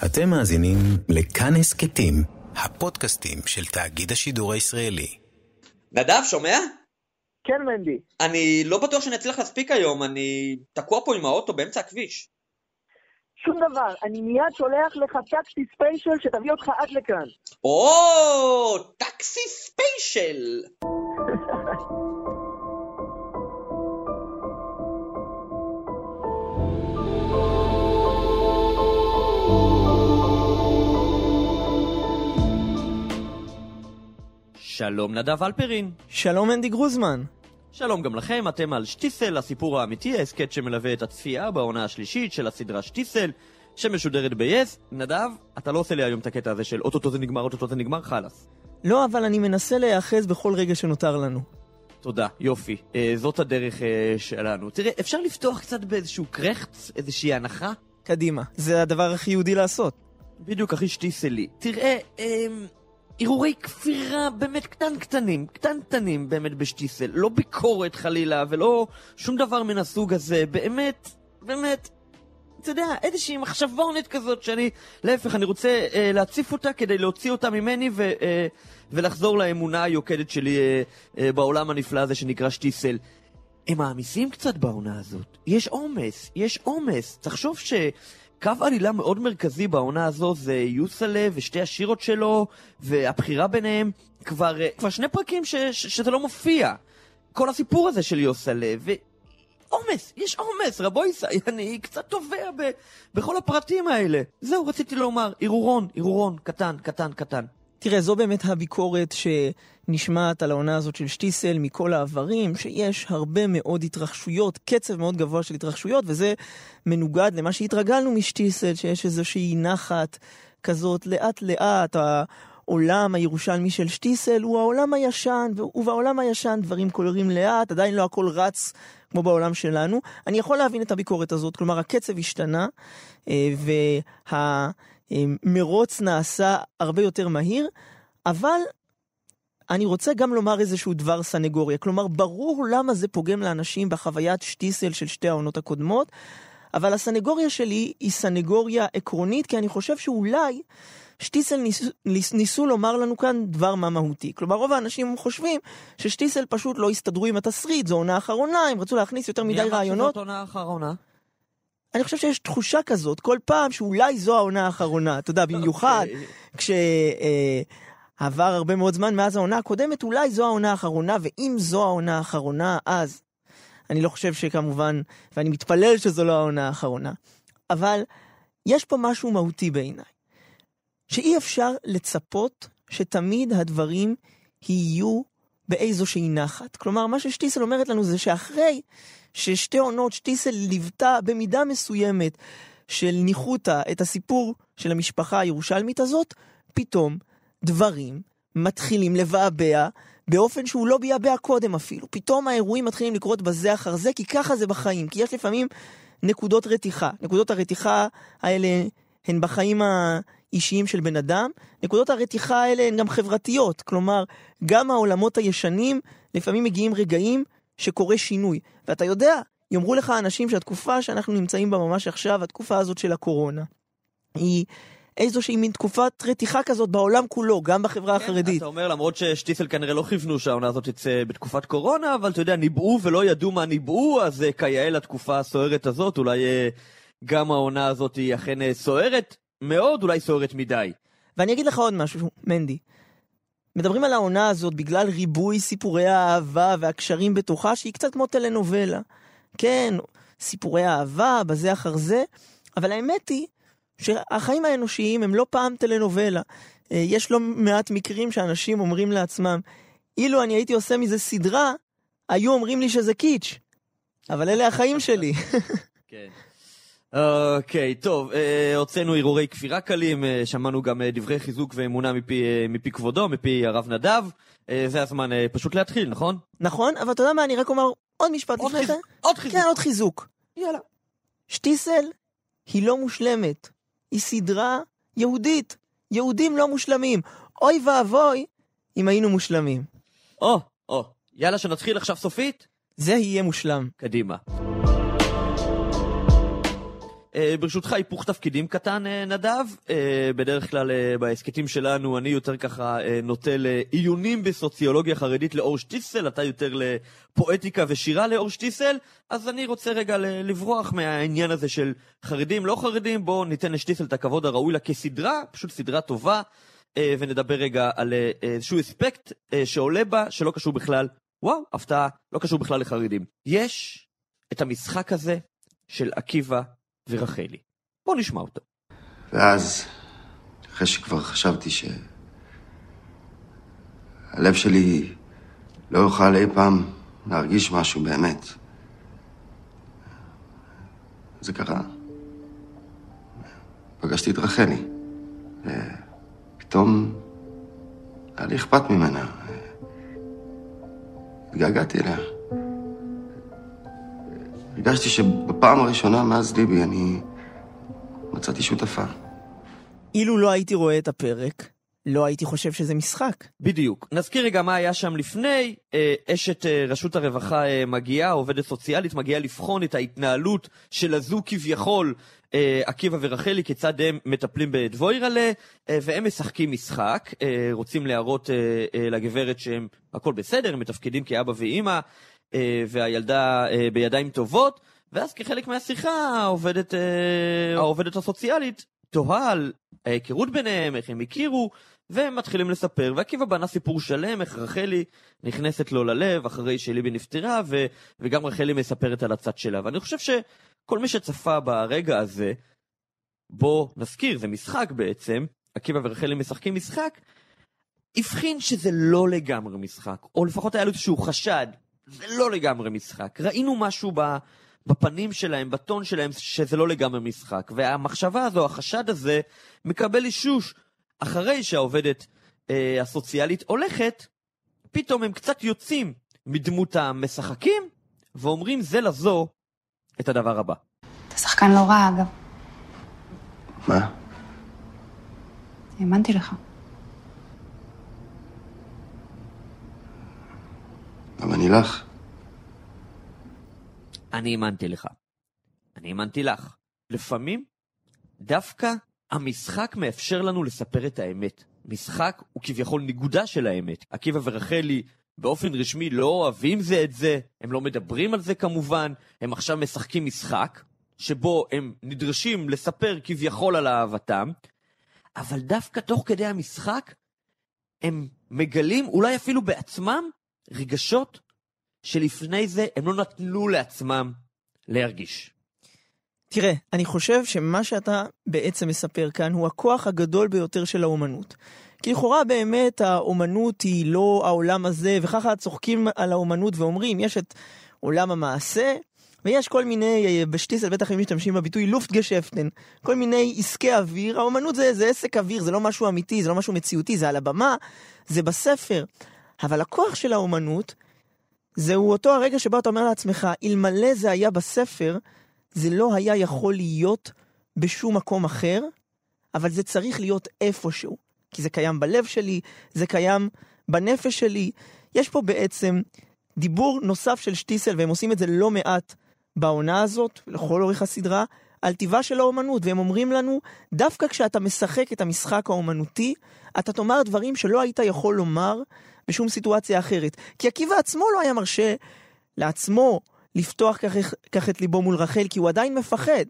אתם מאזינים לכאן הסכתים, הפודקאסטים של תאגיד השידור הישראלי. נדב, שומע? כן, מנדי. אני לא בטוח שאני אצליח להספיק היום, אני תקוע פה עם האוטו באמצע הכביש. שום דבר, אני מיד שולח לך טקסי ספיישל שתביא אותך עד לכאן. או, טקסי ספיישל! שלום נדב אלפרין. שלום אנדי גרוזמן. שלום גם לכם, אתם על שטיסל, הסיפור האמיתי, ההסכת שמלווה את הצפייה בעונה השלישית של הסדרה שטיסל, שמשודרת ב-yes. נדב, אתה לא עושה לי היום את הקטע הזה של אוטוטו זה נגמר, אוטוטו זה נגמר, חלאס. לא, אבל אני מנסה להיאחז בכל רגע שנותר לנו. תודה, יופי. אה, זאת הדרך אה, שלנו. תראה, אפשר לפתוח קצת באיזשהו קרחץ, איזושהי הנחה? קדימה, זה הדבר הכי יהודי לעשות. בדיוק, הכי שטיסלי. תראה, אה, הרהורי כפירה באמת קטן קטנים, קטן קטנים באמת בשטיסל. לא ביקורת חלילה, ולא שום דבר מן הסוג הזה. באמת, באמת, אתה יודע, איזושהי מחשבונת כזאת שאני, להפך, אני רוצה אה, להציף אותה כדי להוציא אותה ממני ו, אה, ולחזור לאמונה היוקדת שלי אה, אה, בעולם הנפלא הזה שנקרא שטיסל. הם מעמיסים קצת בעונה הזאת. יש עומס, יש עומס. תחשוב ש... קו עלילה מאוד מרכזי בעונה הזו זה יוסלה ושתי השירות שלו, והבחירה ביניהם כבר, אה, כבר שני פרקים ש, ש, שזה לא מופיע. כל הסיפור הזה של יוסלה, ועומס, יש עומס, רבו ישראל, אני קצת טובע ב, בכל הפרטים האלה. זהו, רציתי לומר, ערעורון, ערעורון, קטן, קטן, קטן. תראה, זו באמת הביקורת שנשמעת על העונה הזאת של שטיסל מכל העברים, שיש הרבה מאוד התרחשויות, קצב מאוד גבוה של התרחשויות, וזה מנוגד למה שהתרגלנו משטיסל, שיש איזושהי נחת כזאת לאט לאט. העולם הירושלמי של שטיסל הוא העולם הישן, ובעולם הישן דברים קולרים לאט, עדיין לא הכל רץ כמו בעולם שלנו. אני יכול להבין את הביקורת הזאת, כלומר הקצב השתנה, אה, וה... מרוץ נעשה הרבה יותר מהיר, אבל אני רוצה גם לומר איזשהו דבר סנגוריה. כלומר, ברור למה זה פוגם לאנשים בחוויית שטיסל של שתי העונות הקודמות, אבל הסנגוריה שלי היא סנגוריה עקרונית, כי אני חושב שאולי שטיסל ניס, ניס, ניסו לומר לנו כאן דבר מה מהותי. כלומר, רוב האנשים חושבים ששטיסל פשוט לא הסתדרו עם התסריט, זו עונה אחרונה, הם רצו להכניס יותר מדי רעיונות. מי אמר שזאת עונה אחרונה? אני חושב שיש תחושה כזאת כל פעם שאולי זו העונה האחרונה. אתה יודע, במיוחד okay. אוקיי. כשעבר אה, הרבה מאוד זמן מאז העונה הקודמת, אולי זו העונה האחרונה, ואם זו העונה האחרונה, אז אני לא חושב שכמובן, ואני מתפלל שזו לא העונה האחרונה, אבל יש פה משהו מהותי בעיניי. שאי אפשר לצפות שתמיד הדברים יהיו באיזושהי נחת. כלומר, מה ששטיסל אומרת לנו זה שאחרי ששתי עונות שטיסל ליוותה במידה מסוימת של ניחותא את הסיפור של המשפחה הירושלמית הזאת, פתאום דברים מתחילים לבעבע באופן שהוא לא ביעבע קודם אפילו. פתאום האירועים מתחילים לקרות בזה אחר זה, כי ככה זה בחיים. כי יש לפעמים נקודות רתיחה. נקודות הרתיחה האלה הן בחיים האישיים של בן אדם. נקודות הרתיחה האלה הן גם חברתיות. כלומר, גם העולמות הישנים, לפעמים מגיעים רגעים שקורה שינוי. ואתה יודע, יאמרו לך אנשים שהתקופה שאנחנו נמצאים בה ממש עכשיו, התקופה הזאת של הקורונה, היא איזושהי מין תקופת רתיחה כזאת בעולם כולו, גם בחברה כן, החרדית. אתה אומר, למרות ששטיסל כנראה לא כיוונו שהעונה הזאת תצא בתקופת קורונה, אבל אתה יודע, ניבאו ולא ידעו מה ניבאו, אז uh, כיאה לתקופה הסוערת הזאת, אולי uh, גם העונה הזאת היא אכן uh, סוערת מאוד, אולי סוערת מדי. ואני אגיד לך עוד משהו, מנדי. מדברים על העונה הזאת בגלל ריבוי סיפורי האהבה והקשרים בתוכה, שהיא קצת כמו טלנובלה. כן, סיפורי אהבה, בזה אחר זה, אבל האמת היא שהחיים האנושיים הם לא פעם טלנובלה. אה, יש לא מעט מקרים שאנשים אומרים לעצמם, אילו אני הייתי עושה מזה סדרה, היו אומרים לי שזה קיץ'. אבל אלה החיים שלי. כן. אוקיי, okay, טוב, אה, הוצאנו הרהורי כפירה קלים, אה, שמענו גם אה, דברי חיזוק ואמונה מפי, מפי כבודו, מפי הרב נדב. זה הזמן פשוט להתחיל, נכון? נכון, אבל אתה יודע מה, אני רק אומר עוד משפט עוד לפני כן. עוד חיזוק. כן, עוד חיזוק. יאללה. שטיסל היא לא מושלמת, היא סדרה יהודית. יהודים לא מושלמים. אוי ואבוי אם היינו מושלמים. או, או, יאללה שנתחיל עכשיו סופית? זה יהיה מושלם. קדימה. אה, ברשותך היפוך תפקידים קטן, אה, נדב. אה, בדרך כלל בהסכתים שלנו אני יותר ככה נוטה לעיונים בסוציולוגיה חרדית לאור שטיסל, אתה יותר לפואטיקה ושירה לאור שטיסל, אז אני רוצה רגע לברוח מהעניין הזה של חרדים, לא חרדים, בואו ניתן לשטיסל את הכבוד הראוי לה כסדרה, פשוט סדרה טובה, ונדבר רגע על איזשהו אספקט שעולה בה, שלא קשור בכלל, וואו, הפתעה, לא קשור בכלל לחרדים. יש את המשחק הזה של עקיבא ורחלי. בואו נשמע אותו. ואז, אחרי שכבר חשבתי ש... הלב שלי לא יוכל אי פעם להרגיש משהו באמת. זה קרה. פגשתי את רחלי. ופתאום היה לי אכפת ממנה. התגעגעתי אליה. הרגשתי שבפעם הראשונה מאז ליבי אני מצאתי שותפה. אילו לא הייתי רואה את הפרק, לא הייתי חושב שזה משחק. בדיוק. נזכיר רגע מה היה שם לפני. אה, אשת אה, רשות הרווחה אה, מגיעה, עובדת סוציאלית, מגיעה לבחון את ההתנהלות של הזוג כביכול, עקיבא ורחלי, כיצד הם מטפלים בדבוירלה, והם משחקים משחק, רוצים להראות לגברת שהם הכל בסדר, הם מתפקדים כאבא ואימא, והילדה אה, בידיים טובות, ואז כחלק מהשיחה העובדת, אה, העובדת הסוציאלית תוהה על ההיכרות ביניהם, איך הם הכירו, והם מתחילים לספר, ועקיבא בנה סיפור שלם איך רחלי נכנסת לו ללב אחרי שליבי נפטרה, ו, וגם רחלי מספרת על הצד שלה. ואני חושב שכל מי שצפה ברגע הזה, בוא נזכיר, זה משחק בעצם, עקיבא ורחלי משחקים משחק, הבחין שזה לא לגמרי משחק, או לפחות היה לו איזשהו חשד, זה לא לגמרי משחק. ראינו משהו ב... בפנים שלהם, בטון שלהם, שזה לא לגמרי משחק. והמחשבה הזו, החשד הזה, מקבל אישוש. אחרי שהעובדת אה, הסוציאלית הולכת, פתאום הם קצת יוצאים מדמות המשחקים, ואומרים זה לזו את הדבר הבא. אתה שחקן לא רע, אגב. מה? האמנתי לך. גם אני לך? אני האמנתי לך. אני האמנתי לך. לפעמים, דווקא המשחק מאפשר לנו לספר את האמת. משחק הוא כביכול ניגודה של האמת. עקיבא ורחלי באופן רשמי לא אוהבים זה את זה, הם לא מדברים על זה כמובן, הם עכשיו משחקים משחק, שבו הם נדרשים לספר כביכול על אהבתם, אבל דווקא תוך כדי המשחק, הם מגלים, אולי אפילו בעצמם, רגשות שלפני זה הם לא נתנו לעצמם להרגיש. תראה, אני חושב שמה שאתה בעצם מספר כאן הוא הכוח הגדול ביותר של האומנות. כי לכאורה באמת האומנות היא לא העולם הזה, וככה צוחקים על האומנות ואומרים, יש את עולם המעשה, ויש כל מיני, בשטיסל בטח הם משתמשים בביטוי לופטגשפטן, כל מיני עסקי אוויר, האומנות זה, זה עסק אוויר, זה לא משהו אמיתי, זה לא משהו מציאותי, זה על הבמה, זה בספר. אבל הכוח של האומנות, זהו אותו הרגע שבו אתה אומר לעצמך, אלמלא זה היה בספר, זה לא היה יכול להיות בשום מקום אחר, אבל זה צריך להיות איפשהו. כי זה קיים בלב שלי, זה קיים בנפש שלי. יש פה בעצם דיבור נוסף של שטיסל, והם עושים את זה לא מעט בעונה הזאת, לכל אורך הסדרה, על טיבה של האומנות, והם אומרים לנו, דווקא כשאתה משחק את המשחק האומנותי, אתה תאמר דברים שלא היית יכול לומר בשום סיטואציה אחרת. כי עקיבא עצמו לא היה מרשה לעצמו לפתוח כך, את ליבו מול רחל, כי הוא עדיין מפחד.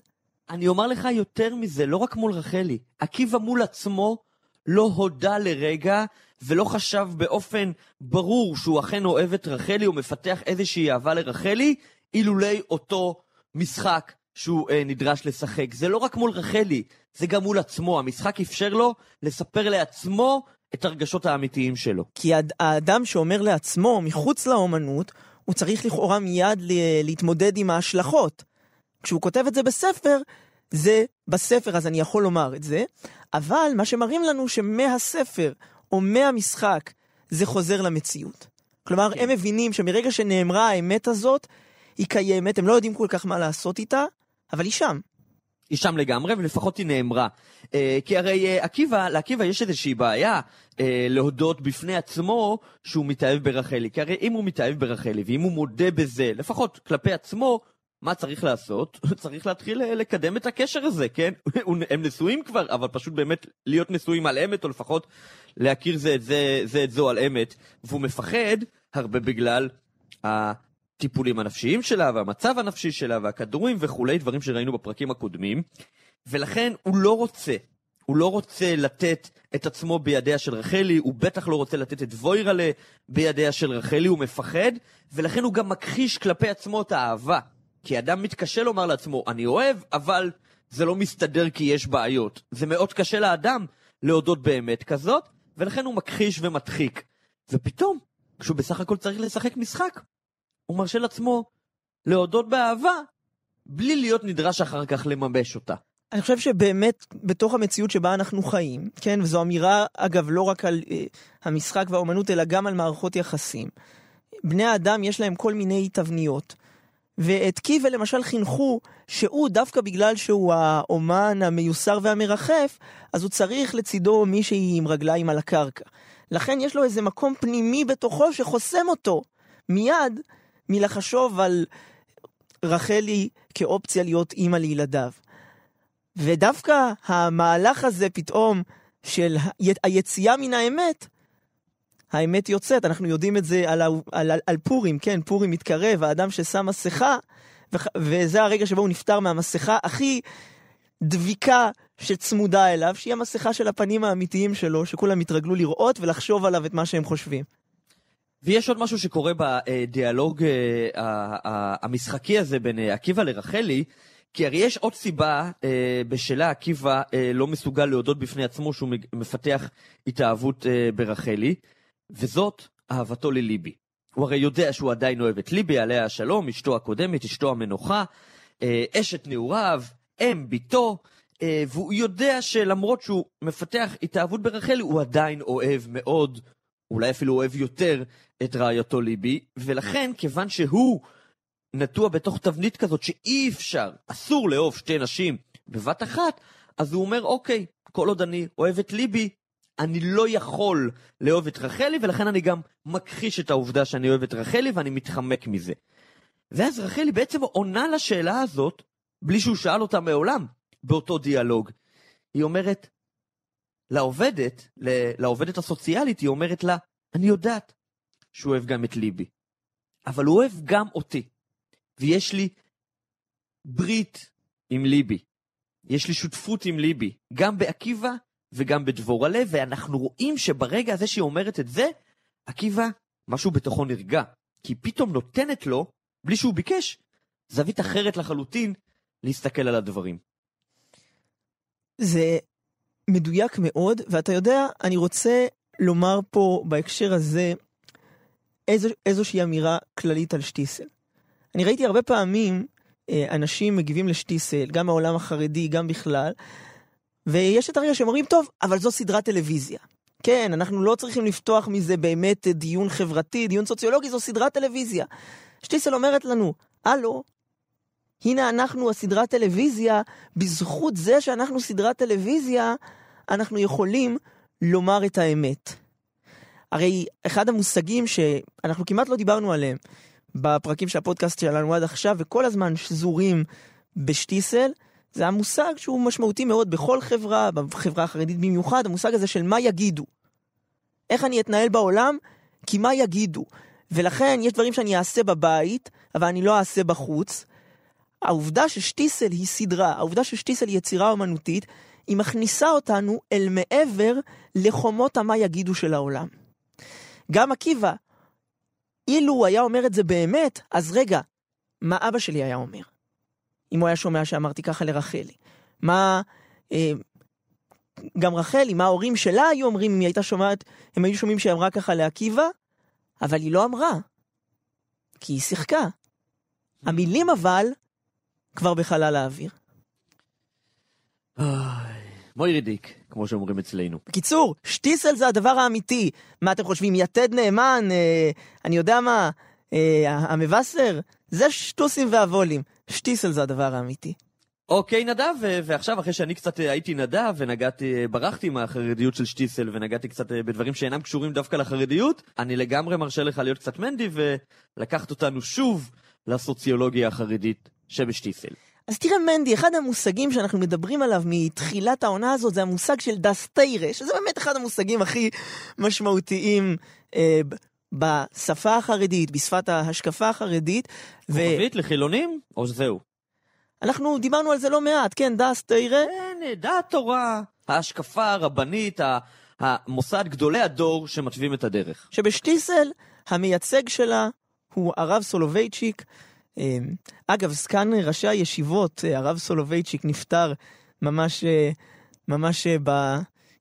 אני אומר לך יותר מזה, לא רק מול רחלי. עקיבא מול עצמו לא הודה לרגע ולא חשב באופן ברור שהוא אכן אוהב את רחלי או מפתח איזושהי אהבה לרחלי, אילולי אותו משחק שהוא אה, נדרש לשחק. זה לא רק מול רחלי, זה גם מול עצמו. המשחק אפשר לו לספר לעצמו את הרגשות האמיתיים שלו. כי האדם שאומר לעצמו, מחוץ לאומנות, הוא צריך לכאורה מיד להתמודד עם ההשלכות. כשהוא כותב את זה בספר, זה בספר, אז אני יכול לומר את זה, אבל מה שמראים לנו שמהספר או מהמשחק זה חוזר למציאות. כלומר, כן. הם מבינים שמרגע שנאמרה האמת הזאת, היא קיימת, הם לא יודעים כל כך מה לעשות איתה, אבל היא שם. היא שם לגמרי, ולפחות היא נאמרה. אה, כי הרי אה, עקיבא, לעקיבא יש איזושהי בעיה אה, להודות בפני עצמו שהוא מתאהב ברחלי. כי הרי אם הוא מתאהב ברחלי, ואם הוא מודה בזה, לפחות כלפי עצמו, מה צריך לעשות? צריך להתחיל אה, לקדם את הקשר הזה, כן? הם נשואים כבר, אבל פשוט באמת להיות נשואים על אמת, או לפחות להכיר זה את זה, זה את זו על אמת. והוא מפחד הרבה בגלל הטיפולים הנפשיים שלה, והמצב הנפשי שלה, והכדורים וכולי, דברים שראינו בפרקים הקודמים. ולכן הוא לא רוצה, הוא לא רוצה לתת את עצמו בידיה של רחלי, הוא בטח לא רוצה לתת את ווירלה בידיה של רחלי, הוא מפחד, ולכן הוא גם מכחיש כלפי עצמו את האהבה. כי אדם מתקשה לומר לעצמו, אני אוהב, אבל זה לא מסתדר כי יש בעיות. זה מאוד קשה לאדם להודות באמת כזאת, ולכן הוא מכחיש ומדחיק. ופתאום, כשהוא בסך הכל צריך לשחק משחק, הוא מרשה לעצמו להודות באהבה, בלי להיות נדרש אחר כך לממש אותה. אני חושב שבאמת, בתוך המציאות שבה אנחנו חיים, כן, וזו אמירה, אגב, לא רק על אה, המשחק והאומנות, אלא גם על מערכות יחסים. בני האדם יש להם כל מיני תבניות. ואת קיווה למשל חינכו שהוא, דווקא בגלל שהוא האומן המיוסר והמרחף, אז הוא צריך לצידו מישהי עם רגליים על הקרקע. לכן יש לו איזה מקום פנימי בתוכו שחוסם אותו מיד מלחשוב על רחלי כאופציה להיות אימא לילדיו. ודווקא המהלך הזה פתאום של היציאה מן האמת, האמת יוצאת, אנחנו יודעים את זה על, על, על, על פורים, כן, פורים מתקרב, האדם ששם מסכה, ו, וזה הרגע שבו הוא נפטר מהמסכה הכי דביקה שצמודה אליו, שהיא המסכה של הפנים האמיתיים שלו, שכולם התרגלו לראות ולחשוב עליו את מה שהם חושבים. ויש עוד משהו שקורה בדיאלוג אה, המשחקי הזה בין אה, עקיבא לרחלי, כי הרי יש עוד סיבה אה, בשלה עקיבא לא מסוגל להודות בפני עצמו שהוא מפתח התאהבות ברחלי, וזאת אהבתו לליבי. הוא הרי יודע שהוא עדיין אוהב את ליבי, עליה השלום, אשתו הקודמת, אשתו המנוחה, אשת נעוריו, אם ביתו, והוא יודע שלמרות שהוא מפתח התאהבות ברחלי, הוא עדיין אוהב מאוד, אולי אפילו אוהב יותר, את רעייתו ליבי, ולכן, כיוון שהוא נטוע בתוך תבנית כזאת שאי אפשר, אסור לאהוב שתי נשים בבת אחת, אז הוא אומר, אוקיי, כל עוד אני אוהב את ליבי, אני לא יכול לאהוב את רחלי, ולכן אני גם מכחיש את העובדה שאני אוהב את רחלי, ואני מתחמק מזה. ואז רחלי בעצם עונה לשאלה הזאת, בלי שהוא שאל אותה מעולם, באותו דיאלוג. היא אומרת לעובדת, לעובדת הסוציאלית, היא אומרת לה, אני יודעת, שהוא אוהב גם את ליבי. אבל הוא אוהב גם אותי. ויש לי ברית עם ליבי. יש לי שותפות עם ליבי, גם בעקיבא וגם בדבורלה, ואנחנו רואים שברגע הזה שהיא אומרת את זה, עקיבא, משהו בתוכו נרגע. כי פתאום נותנת לו, בלי שהוא ביקש, זווית אחרת לחלוטין להסתכל על הדברים. זה מדויק מאוד, ואתה יודע, אני רוצה לומר פה בהקשר הזה איזו, איזושהי אמירה כללית על שטיסל. אני ראיתי הרבה פעמים אה, אנשים מגיבים לשטיסל, גם מהעולם החרדי, גם בכלל, ויש את הרגע שהם אומרים, טוב, אבל זו סדרת טלוויזיה. כן, אנחנו לא צריכים לפתוח מזה באמת דיון חברתי, דיון סוציולוגי, זו סדרת טלוויזיה. שטיסל אומרת לנו, הלו, הנה אנחנו הסדרת טלוויזיה, בזכות זה שאנחנו סדרת טלוויזיה, אנחנו יכולים לומר את האמת. הרי אחד המושגים שאנחנו כמעט לא דיברנו עליהם בפרקים של הפודקאסט שלנו עד עכשיו, וכל הזמן שזורים בשטיסל, זה המושג שהוא משמעותי מאוד בכל חברה, בחברה החרדית במיוחד, המושג הזה של מה יגידו. איך אני אתנהל בעולם? כי מה יגידו. ולכן יש דברים שאני אעשה בבית, אבל אני לא אעשה בחוץ. העובדה ששטיסל היא סדרה, העובדה ששטיסל היא יצירה אומנותית, היא מכניסה אותנו אל מעבר לחומות המה יגידו של העולם. גם עקיבא, אילו הוא היה אומר את זה באמת, אז רגע, מה אבא שלי היה אומר? אם הוא היה שומע שאמרתי ככה לרחלי. מה... אה, גם רחלי, מה ההורים שלה היו אומרים אם היא הייתה שומעת, הם היו שומעים שהיא אמרה ככה לעקיבא, אבל היא לא אמרה. כי היא שיחקה. המילים אבל כבר בחלל האוויר. מוירידיק, כמו שאומרים אצלנו. בקיצור, שטיסל זה הדבר האמיתי. מה אתם חושבים, יתד נאמן, אה, אני יודע מה, אה, המבשר? זה שטוסים והוולים. שטיסל זה הדבר האמיתי. אוקיי, נדב, ועכשיו אחרי שאני קצת אה, הייתי נדב ונגעתי, אה, ברחתי מהחרדיות של שטיסל ונגעתי קצת אה, בדברים שאינם קשורים דווקא לחרדיות, אני לגמרי מרשה לך להיות קצת מנדי ולקחת אותנו שוב לסוציולוגיה החרדית שבשטיסל. אז תראה מנדי, אחד המושגים שאנחנו מדברים עליו מתחילת העונה הזאת זה המושג של דסטיירה, שזה באמת אחד המושגים הכי משמעותיים אה, בשפה החרדית, בשפת ההשקפה החרדית. כוכבית לחילונים, או זהו? אנחנו דיברנו על זה לא מעט, כן, דסטיירה. כן, דעת תורה, ההשקפה הרבנית, המוסד גדולי הדור שמתווים את הדרך. שבשטיסל המייצג שלה הוא הרב סולובייצ'יק. אמ, אגב, זקן ראשי הישיבות, אה, הרב סולובייצ'יק, נפטר ממש, אה, ממש אה,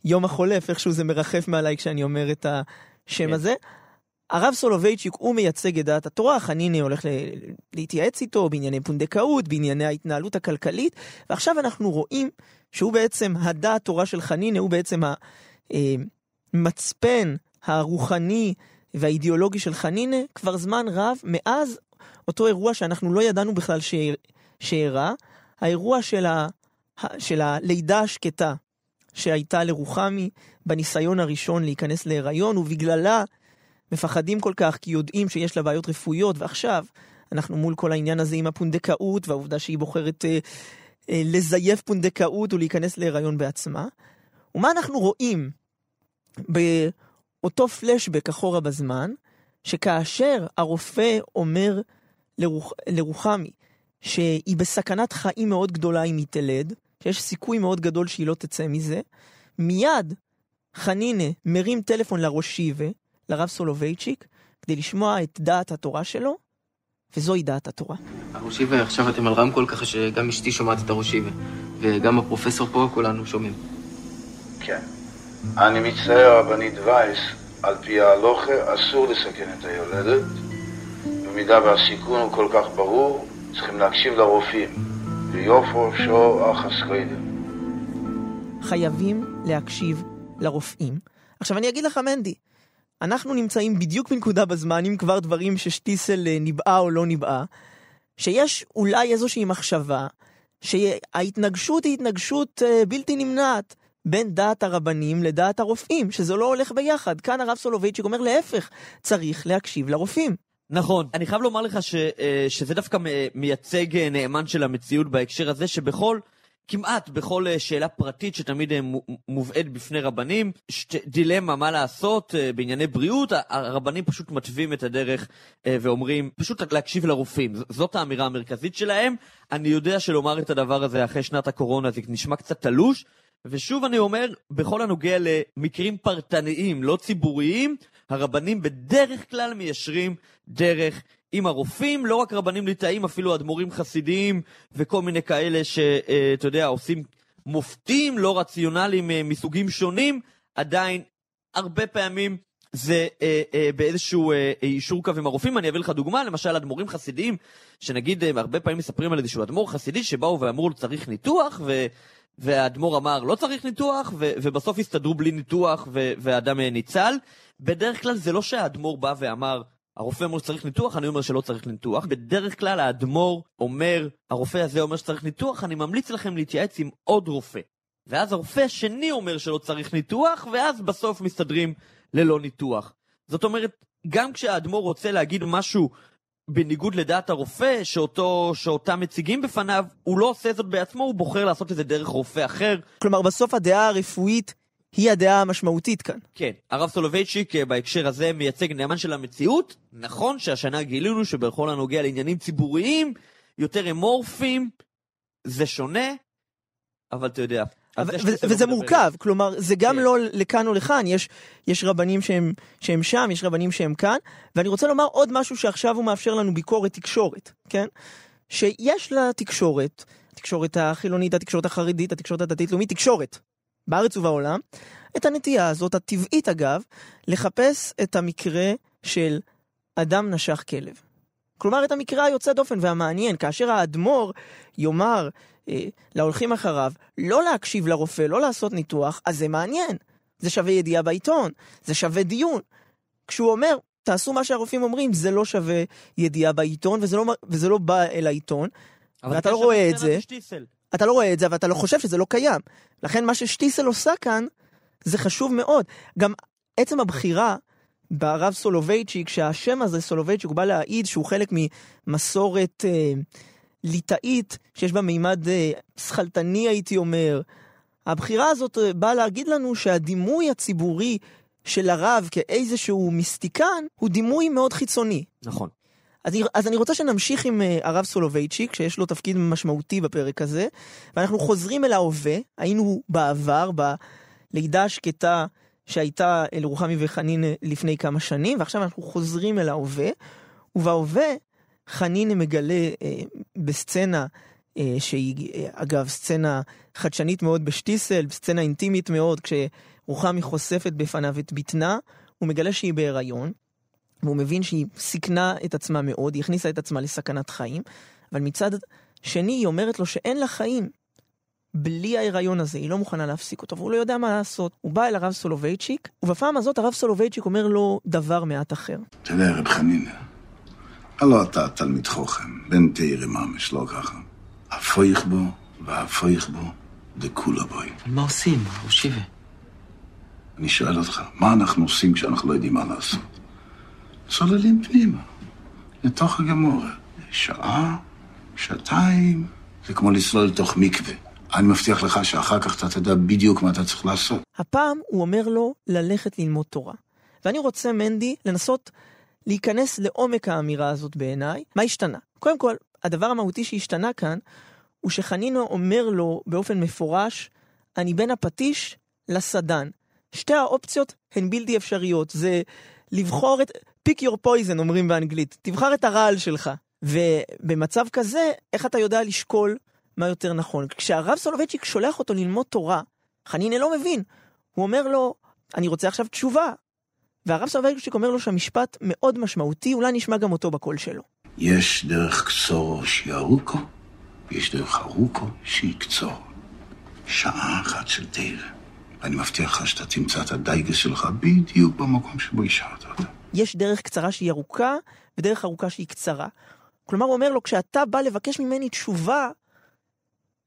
ביום החולף, איכשהו זה מרחף מעליי כשאני אומר את השם כן. הזה. הרב סולובייצ'יק הוא מייצג את דעת התורה, חניני הולך להתייעץ איתו בענייני פונדקאות, בענייני ההתנהלות הכלכלית, ועכשיו אנחנו רואים שהוא בעצם, הדעת תורה של חניני הוא בעצם המצפן הרוחני והאידיאולוגי של חנינה כבר זמן רב מאז אותו אירוע שאנחנו לא ידענו בכלל שאירע, האירוע של, ה, של הלידה השקטה שהייתה לרוחמי בניסיון הראשון להיכנס להיריון, ובגללה מפחדים כל כך כי יודעים שיש לה בעיות רפואיות, ועכשיו אנחנו מול כל העניין הזה עם הפונדקאות והעובדה שהיא בוחרת אה, אה, לזייף פונדקאות ולהיכנס להיריון בעצמה. ומה אנחנו רואים באותו פלשבק אחורה בזמן, שכאשר הרופא אומר לרוח, לרוחמי שהיא בסכנת חיים מאוד גדולה אם היא תלד, שיש סיכוי מאוד גדול שהיא לא תצא מזה, מיד חנינה מרים טלפון לראשיבה, לרב סולובייצ'יק, כדי לשמוע את דעת התורה שלו, וזוהי דעת התורה. הראשיבה, עכשיו אתם על רמקול ככה שגם אשתי שומעת את הראשיבה, וגם הפרופסור פה, כולנו שומעים. כן. אני מצטער, רבנית וייס, על פי ההלוכה אסור לסכן את היולדת, במידה והסיכון הוא כל כך ברור, צריכים להקשיב לרופאים. ויופו שור אחס קודם. חייבים להקשיב לרופאים. עכשיו אני אגיד לך, מנדי, אנחנו נמצאים בדיוק בנקודה בזמן, אם כבר דברים ששטיסל אה, ניבאה או לא ניבאה, שיש אולי איזושהי מחשבה שההתנגשות היא התנגשות אה, בלתי נמנעת. בין דעת הרבנים לדעת הרופאים, שזה לא הולך ביחד. כאן הרב סולובייצ'יק אומר להפך, צריך להקשיב לרופאים. נכון. אני חייב לומר לך ש, אה, שזה דווקא מייצג אה, נאמן של המציאות בהקשר הזה, שבכל, כמעט בכל אה, שאלה פרטית שתמיד מובאת בפני רבנים, דילמה מה לעשות בענייני בריאות, הרבנים פשוט מתווים את הדרך ואומרים, פשוט להקשיב לרופאים. זאת האמירה המרכזית שלהם. אני יודע שלומר את הדבר הזה אחרי שנת הקורונה זה נשמע קצת תלוש. ושוב אני אומר, בכל הנוגע למקרים פרטניים, לא ציבוריים, הרבנים בדרך כלל מיישרים דרך עם הרופאים, לא רק רבנים ליטאים, אפילו אדמו"רים חסידיים וכל מיני כאלה שאתה יודע, עושים מופתים לא רציונליים אה, מסוגים שונים, עדיין הרבה פעמים זה אה, אה, באיזשהו אה, אישור קו עם הרופאים. אני אביא לך דוגמה, למשל אדמו"רים חסידיים, שנגיד אה, הרבה פעמים מספרים על איזשהו אדמו"ר חסידי שבאו ואמרו לו צריך ניתוח, ו... והאדמו"ר אמר לא צריך ניתוח, ו- ובסוף הסתדרו בלי ניתוח ו- והאדם ניצל. בדרך כלל זה לא שהאדמו"ר בא ואמר, הרופא אומר שצריך ניתוח, אני אומר שלא צריך ניתוח. בדרך כלל האדמו"ר אומר, הרופא הזה אומר שצריך ניתוח, אני ממליץ לכם להתייעץ עם עוד רופא. ואז הרופא השני אומר שלא צריך ניתוח, ואז בסוף מסתדרים ללא ניתוח. זאת אומרת, גם כשהאדמו"ר רוצה להגיד משהו בניגוד לדעת הרופא שאותו, שאותה מציגים בפניו, הוא לא עושה זאת בעצמו, הוא בוחר לעשות את זה דרך רופא אחר. כלומר, בסוף הדעה הרפואית היא הדעה המשמעותית כאן. כן, הרב סולובייצ'יק אה, בהקשר הזה מייצג נאמן של המציאות. נכון שהשנה גילינו שבכל הנוגע לעניינים ציבוריים, יותר אמורפיים, זה שונה, אבל אתה יודע, וזה מורכב, כלומר, זה גם כן. לא לכאן או לכאן, יש, יש רבנים שהם, שהם שם, יש רבנים שהם כאן, ואני רוצה לומר עוד משהו שעכשיו הוא מאפשר לנו ביקורת תקשורת, כן? שיש לתקשורת, התקשורת החילונית, התקשורת החרדית, התקשורת הדתית-לאומית, תקשורת, בארץ ובעולם, את הנטייה הזאת, הטבעית אגב, לחפש את המקרה של אדם נשך כלב. כלומר, את המקרה היוצא דופן והמעניין, כאשר האדמו"ר יאמר אה, להולכים אחריו לא להקשיב לרופא, לא לעשות ניתוח, אז זה מעניין. זה שווה ידיעה בעיתון, זה שווה דיון. כשהוא אומר, תעשו מה שהרופאים אומרים, זה לא שווה ידיעה בעיתון, וזה לא, וזה לא בא אל העיתון, ואתה לא רואה את זה. אתה לא רואה את זה, אבל אתה לא חושב שזה לא קיים. לכן מה ששטיסל עושה כאן, זה חשוב מאוד. גם עצם הבחירה ברב סולובייצ'יק, שהשם הזה, סולובייצ'יק, הוא בא להעיד שהוא חלק ממסורת אה, ליטאית, שיש בה מימד אה, שכלתני הייתי אומר. הבחירה הזאת אה, באה להגיד לנו שהדימוי הציבורי של הרב כאיזשהו מיסטיקן הוא דימוי מאוד חיצוני. נכון. אז, אני- אז אני רוצה שנמשיך עם אה, הרב סולובייצ'יק, שיש לו תפקיד משמעותי בפרק הזה, ואנחנו חוזרים אל ההווה, היינו בעבר, בלידה השקטה שהייתה אל רוחמי וחנין אה, לפני כמה שנים, ועכשיו אנחנו חוזרים אל ההווה, ובהווה חנין מגלה אה, בסצנה, אה, שהיא אה, אגב סצנה חדשנית מאוד בשטיסל, סצנה אינטימית מאוד, כשרוחמי חושפת בפניו את בטנה, הוא מגלה שהיא בהיריון. והוא מבין שהיא סיכנה את עצמה מאוד, היא הכניסה את עצמה לסכנת חיים, אבל מצד שני היא אומרת לו שאין לה חיים בלי ההיריון הזה, היא לא מוכנה להפסיק אותו, והוא לא יודע מה לעשות. הוא בא אל הרב סולובייצ'יק, ובפעם הזאת הרב סולובייצ'יק אומר לו דבר מעט אחר. אתה יודע, רב חנינא, הלא אתה תלמיד חוכם, בן תאירי ממש, לא ככה. הפויך בו והפויך בו דכולה בוי. מה עושים, ראשיבה? אני שואל אותך, מה אנחנו עושים כשאנחנו לא יודעים מה לעשות? צוללים פנימה, לתוך הגמורה. שעה, שעתיים, זה כמו לצלול לתוך מקווה. אני מבטיח לך שאחר כך אתה תדע בדיוק מה אתה צריך לעשות. הפעם הוא אומר לו ללכת ללמוד תורה. ואני רוצה, מנדי, לנסות להיכנס לעומק האמירה הזאת בעיניי. מה השתנה? קודם כל, הדבר המהותי שהשתנה כאן, הוא שחנינו אומר לו באופן מפורש, אני בין הפטיש לסדן. שתי האופציות הן בלתי אפשריות. זה לבחור את... pick your poison, אומרים באנגלית. תבחר את הרעל שלך. ובמצב כזה, איך אתה יודע לשקול מה יותר נכון? כשהרב סולובייצ'יק שולח אותו ללמוד תורה, חנינה לא מבין. הוא אומר לו, אני רוצה עכשיו תשובה. והרב סולובייצ'יק אומר לו שהמשפט מאוד משמעותי, אולי נשמע גם אותו בקול שלו. יש דרך קצרה שהיא ארוכה, ויש דרך ארוכה שהיא קצרה. שעה אחת של תרא. ואני מבטיח לך שאתה תמצא את הדייגה שלך בדיוק במקום שבו השארת אותה. יש דרך קצרה שהיא ארוכה, ודרך ארוכה שהיא קצרה. כלומר, הוא אומר לו, כשאתה בא לבקש ממני תשובה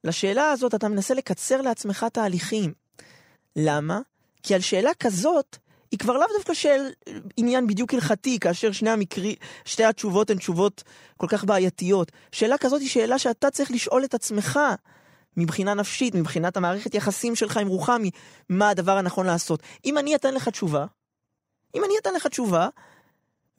לשאלה הזאת, אתה מנסה לקצר לעצמך תהליכים. למה? כי על שאלה כזאת, היא כבר לאו דווקא של עניין בדיוק הלכתי, כאשר שני המקרי, שתי התשובות הן תשובות כל כך בעייתיות. שאלה כזאת היא שאלה שאתה צריך לשאול את עצמך, מבחינה נפשית, מבחינת המערכת יחסים שלך עם רוחמי, מה הדבר הנכון לעשות. אם אני אתן לך תשובה, אם אני אתן לך תשובה,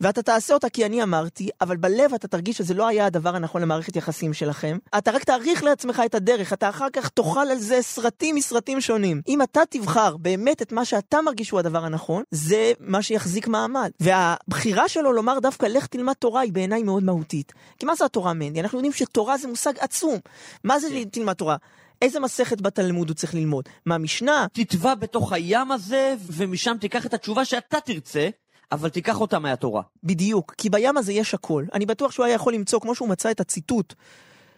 ואתה תעשה אותה כי אני אמרתי, אבל בלב אתה תרגיש שזה לא היה הדבר הנכון למערכת יחסים שלכם, אתה רק תאריך לעצמך את הדרך, אתה אחר כך תאכל על זה סרטים מסרטים שונים. אם אתה תבחר באמת את מה שאתה מרגיש הוא הדבר הנכון, זה מה שיחזיק מעמד. והבחירה שלו לומר דווקא לך תלמד תורה היא בעיניי מאוד מהותית. כי מה זה התורה מנדי? אנחנו יודעים שתורה זה מושג עצום. מה זה תלמד תורה? איזה מסכת בתלמוד הוא צריך ללמוד? מה, משנה? תטבע בתוך הים הזה, ומשם תיקח את התשובה שאתה תרצה, אבל תיקח אותה מהתורה. בדיוק, כי בים הזה יש הכל. אני בטוח שהוא היה יכול למצוא, כמו שהוא מצא את הציטוט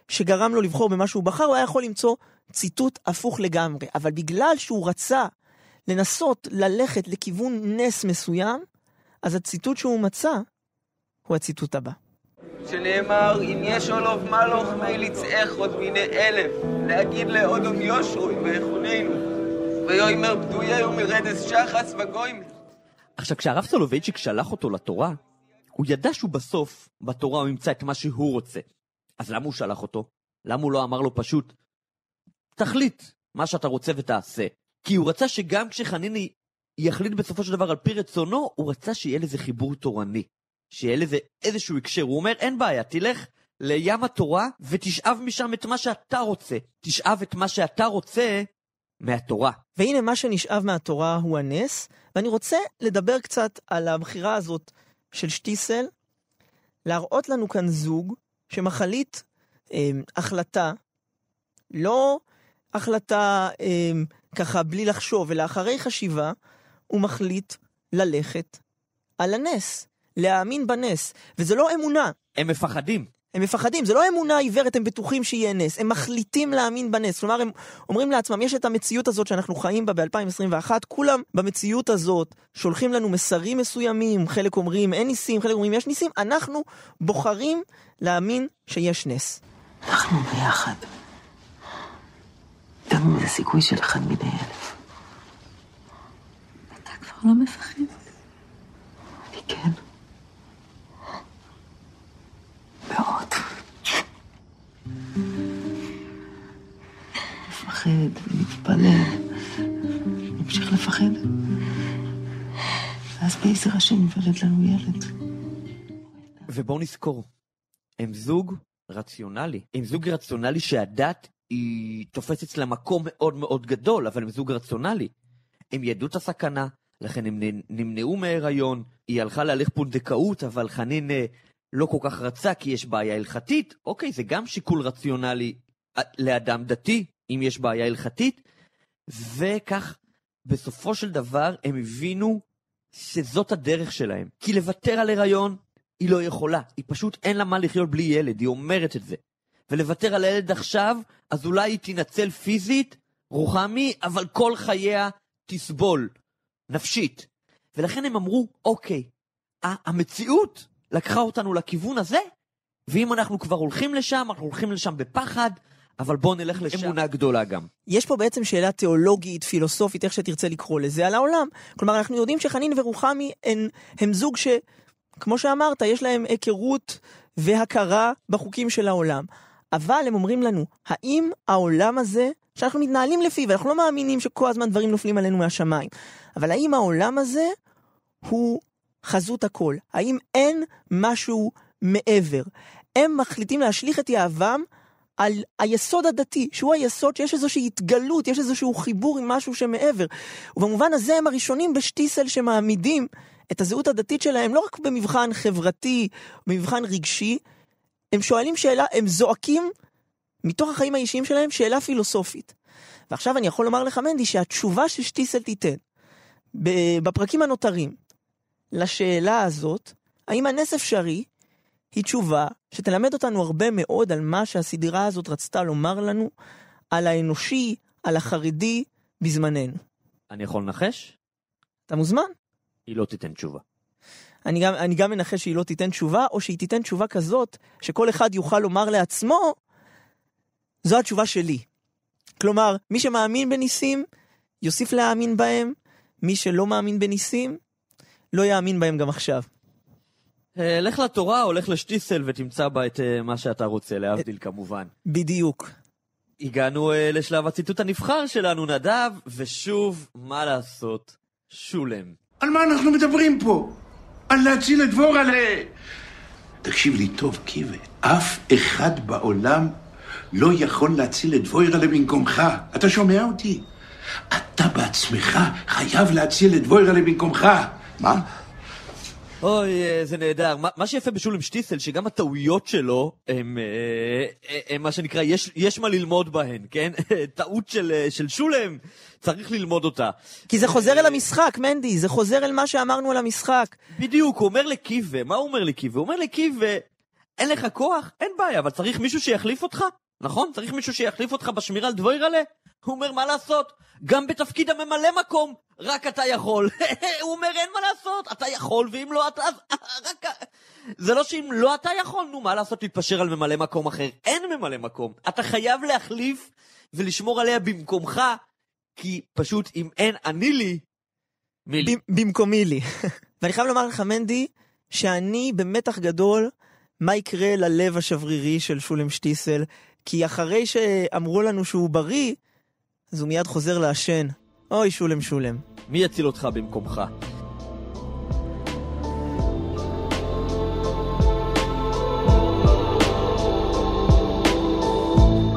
שגרם לו לבחור במה שהוא בחר, הוא היה יכול למצוא ציטוט הפוך לגמרי. אבל בגלל שהוא רצה לנסות ללכת לכיוון נס מסוים, אז הציטוט שהוא מצא הוא הציטוט הבא. שנאמר, אם יש עולוב מלוך מי ליצאך עוד מיני אלף, להגיד לאודום יושרוי ויחוננו, ויאמר פדויהו מרדס שחץ וגויים. עכשיו, כשהרב סולובייצ'יק שלח אותו לתורה, הוא ידע שהוא בסוף, בתורה הוא ימצא את מה שהוא רוצה. אז למה הוא שלח אותו? למה הוא לא אמר לו פשוט, תחליט מה שאתה רוצה ותעשה? כי הוא רצה שגם כשחניני יחליט בסופו של דבר על פי רצונו, הוא רצה שיהיה לזה חיבור תורני. שיהיה לזה איזשהו הקשר. הוא אומר, אין בעיה, תלך לים התורה ותשאב משם את מה שאתה רוצה. תשאב את מה שאתה רוצה מהתורה. והנה מה שנשאב מהתורה הוא הנס, ואני רוצה לדבר קצת על הבחירה הזאת של שטיסל, להראות לנו כאן זוג שמחליט אה, החלטה, לא החלטה אה, ככה בלי לחשוב, אלא אחרי חשיבה, הוא מחליט ללכת על הנס, להאמין בנס, וזה לא אמונה. הם מפחדים. הם מפחדים, זה לא אמונה עיוורת, הם בטוחים שיהיה נס, הם מחליטים להאמין בנס. כלומר, הם אומרים לעצמם, יש את המציאות הזאת שאנחנו חיים בה ב-2021, כולם במציאות הזאת שולחים לנו מסרים מסוימים, חלק אומרים אין ניסים, חלק אומרים יש ניסים, אנחנו בוחרים להאמין שיש נס. אנחנו ביחד. גם אם זה סיכוי של אחד מני אלף. אתה כבר לא מפחד? אני כן. מאוד. מפחד, מתפלל. נמשיך לפחד. ואז בעשר השם יוולד לנו ילד. ובואו נזכור, הם זוג רציונלי. הם זוג רציונלי שהדת היא תופסת אצלם מקום מאוד מאוד גדול, אבל הם זוג רציונלי. הם ידעו את הסכנה, לכן הם נמנעו מהיריון, היא הלכה להליך פונדקאות, אבל חנין אה, לא כל כך רצה כי יש בעיה הלכתית. אוקיי, זה גם שיקול רציונלי אה, לאדם דתי, אם יש בעיה הלכתית. וכך, בסופו של דבר, הם הבינו שזאת הדרך שלהם. כי לוותר על הריון, היא לא יכולה. היא פשוט אין לה מה לחיות בלי ילד, היא אומרת את זה. ולוותר על הילד עכשיו, אז אולי היא תינצל פיזית, רוחמי, אבל כל חייה תסבול, נפשית. ולכן הם אמרו, אוקיי, המציאות לקחה אותנו לכיוון הזה, ואם אנחנו כבר הולכים לשם, אנחנו הולכים לשם בפחד, אבל בואו נלך לשם. אמונה גדולה גם. יש פה בעצם שאלה תיאולוגית, פילוסופית, איך שתרצה לקרוא לזה, על העולם. כלומר, אנחנו יודעים שחנין ורוחמי הם, הם זוג ש... כמו שאמרת, יש להם היכרות והכרה בחוקים של העולם. אבל הם אומרים לנו, האם העולם הזה, שאנחנו מתנהלים לפיו, אנחנו לא מאמינים שכל הזמן דברים נופלים עלינו מהשמיים, אבל האם העולם הזה הוא חזות הכל? האם אין משהו מעבר? הם מחליטים להשליך את יהבם על היסוד הדתי, שהוא היסוד שיש איזושהי התגלות, יש איזשהו חיבור עם משהו שמעבר. ובמובן הזה הם הראשונים בשטיסל שמעמידים את הזהות הדתית שלהם לא רק במבחן חברתי, במבחן רגשי, הם שואלים שאלה, הם זועקים מתוך החיים האישיים שלהם שאלה פילוסופית. ועכשיו אני יכול לומר לך, מנדי, שהתשובה ששטיסל תיתן בפרקים הנותרים לשאלה הזאת, האם הנס אפשרי, היא תשובה שתלמד אותנו הרבה מאוד על מה שהסדרה הזאת רצתה לומר לנו, על האנושי, על החרדי, בזמננו. אני יכול לנחש? אתה מוזמן. היא לא תיתן תשובה. אני גם, אני גם מנחש שהיא לא תיתן תשובה, או שהיא תיתן תשובה כזאת, שכל אחד יוכל לומר לעצמו, זו התשובה שלי. כלומר, מי שמאמין בניסים, יוסיף להאמין בהם, מי שלא מאמין בניסים, לא יאמין בהם גם עכשיו. אה, לך לתורה או לך לשטיסל ותמצא בה את אה, מה שאתה רוצה, להבדיל כמובן. בדיוק. הגענו אה, לשלב הציטוט הנבחר שלנו, נדב, ושוב, מה לעשות, שולם. על מה אנחנו מדברים פה? על להציל את דבורלה. תקשיב לי טוב, קיווה. אף אחד בעולם לא יכול להציל את דבורלה במקומך. אתה שומע אותי? אתה בעצמך חייב להציל את דבורלה במקומך. מה? אוי, אה, זה נהדר. מה, מה שיפה בשולם שטיסל, שגם הטעויות שלו, הם, אה, אה, הם מה שנקרא, יש, יש מה ללמוד בהן, כן? טעות של, של שולם, צריך ללמוד אותה. כי זה חוזר אל המשחק, מנדי, זה חוזר אל מה שאמרנו על המשחק. בדיוק, הוא אומר לקיווה, מה הוא אומר לקיווה? הוא אומר לקיווה, אין לך כוח? אין בעיה, אבל צריך מישהו שיחליף אותך? נכון? צריך מישהו שיחליף אותך בשמירה על דבוירלה? הוא אומר, מה לעשות? גם בתפקיד הממלא מקום, רק אתה יכול. הוא אומר, אין מה לעשות, אתה יכול, ואם לא אתה... אז רק... זה לא שאם לא אתה יכול, נו, מה לעשות להתפשר על ממלא מקום אחר? אין ממלא מקום. אתה חייב להחליף ולשמור עליה במקומך, כי פשוט אם אין אני לי, מי לי? במקומי לי. ואני חייב לומר לך, מנדי, שאני במתח גדול מה יקרה ללב השברירי של שולם שטיסל, כי אחרי שאמרו לנו שהוא בריא, אז הוא מיד חוזר לעשן. אוי, שולם שולם. מי יציל אותך במקומך?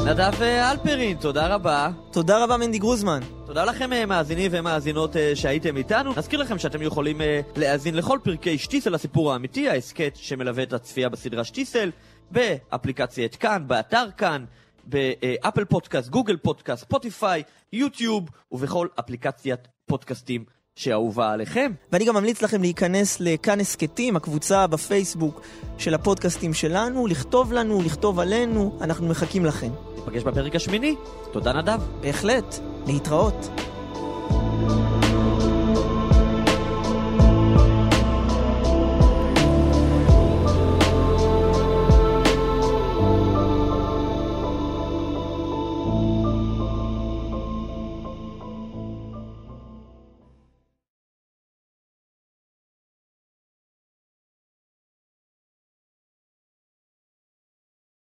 נדב אה, אלפרין, תודה רבה. תודה רבה, מנדי גרוזמן. תודה לכם אה, מאזינים ומאזינות אה, שהייתם איתנו. נזכיר לכם שאתם יכולים להאזין לכל פרקי שטיסל הסיפור האמיתי, ההסכת שמלווה את הצפייה בסדרה שטיסל, באפליקציית כאן, באתר כאן, באפל פודקאסט, גוגל פודקאסט, ספוטיפיי, יוטיוב ובכל אפליקציית פודקאסטים שאהובה עליכם. ואני גם ממליץ לכם להיכנס לכאן הסכתים, הקבוצה בפייסבוק של הפודקאסטים שלנו, לכתוב לנו, לכתוב עלינו, אנחנו מחכים לכם. ניפגש בפרק השמיני. תודה נדב. בהחלט. להתראות.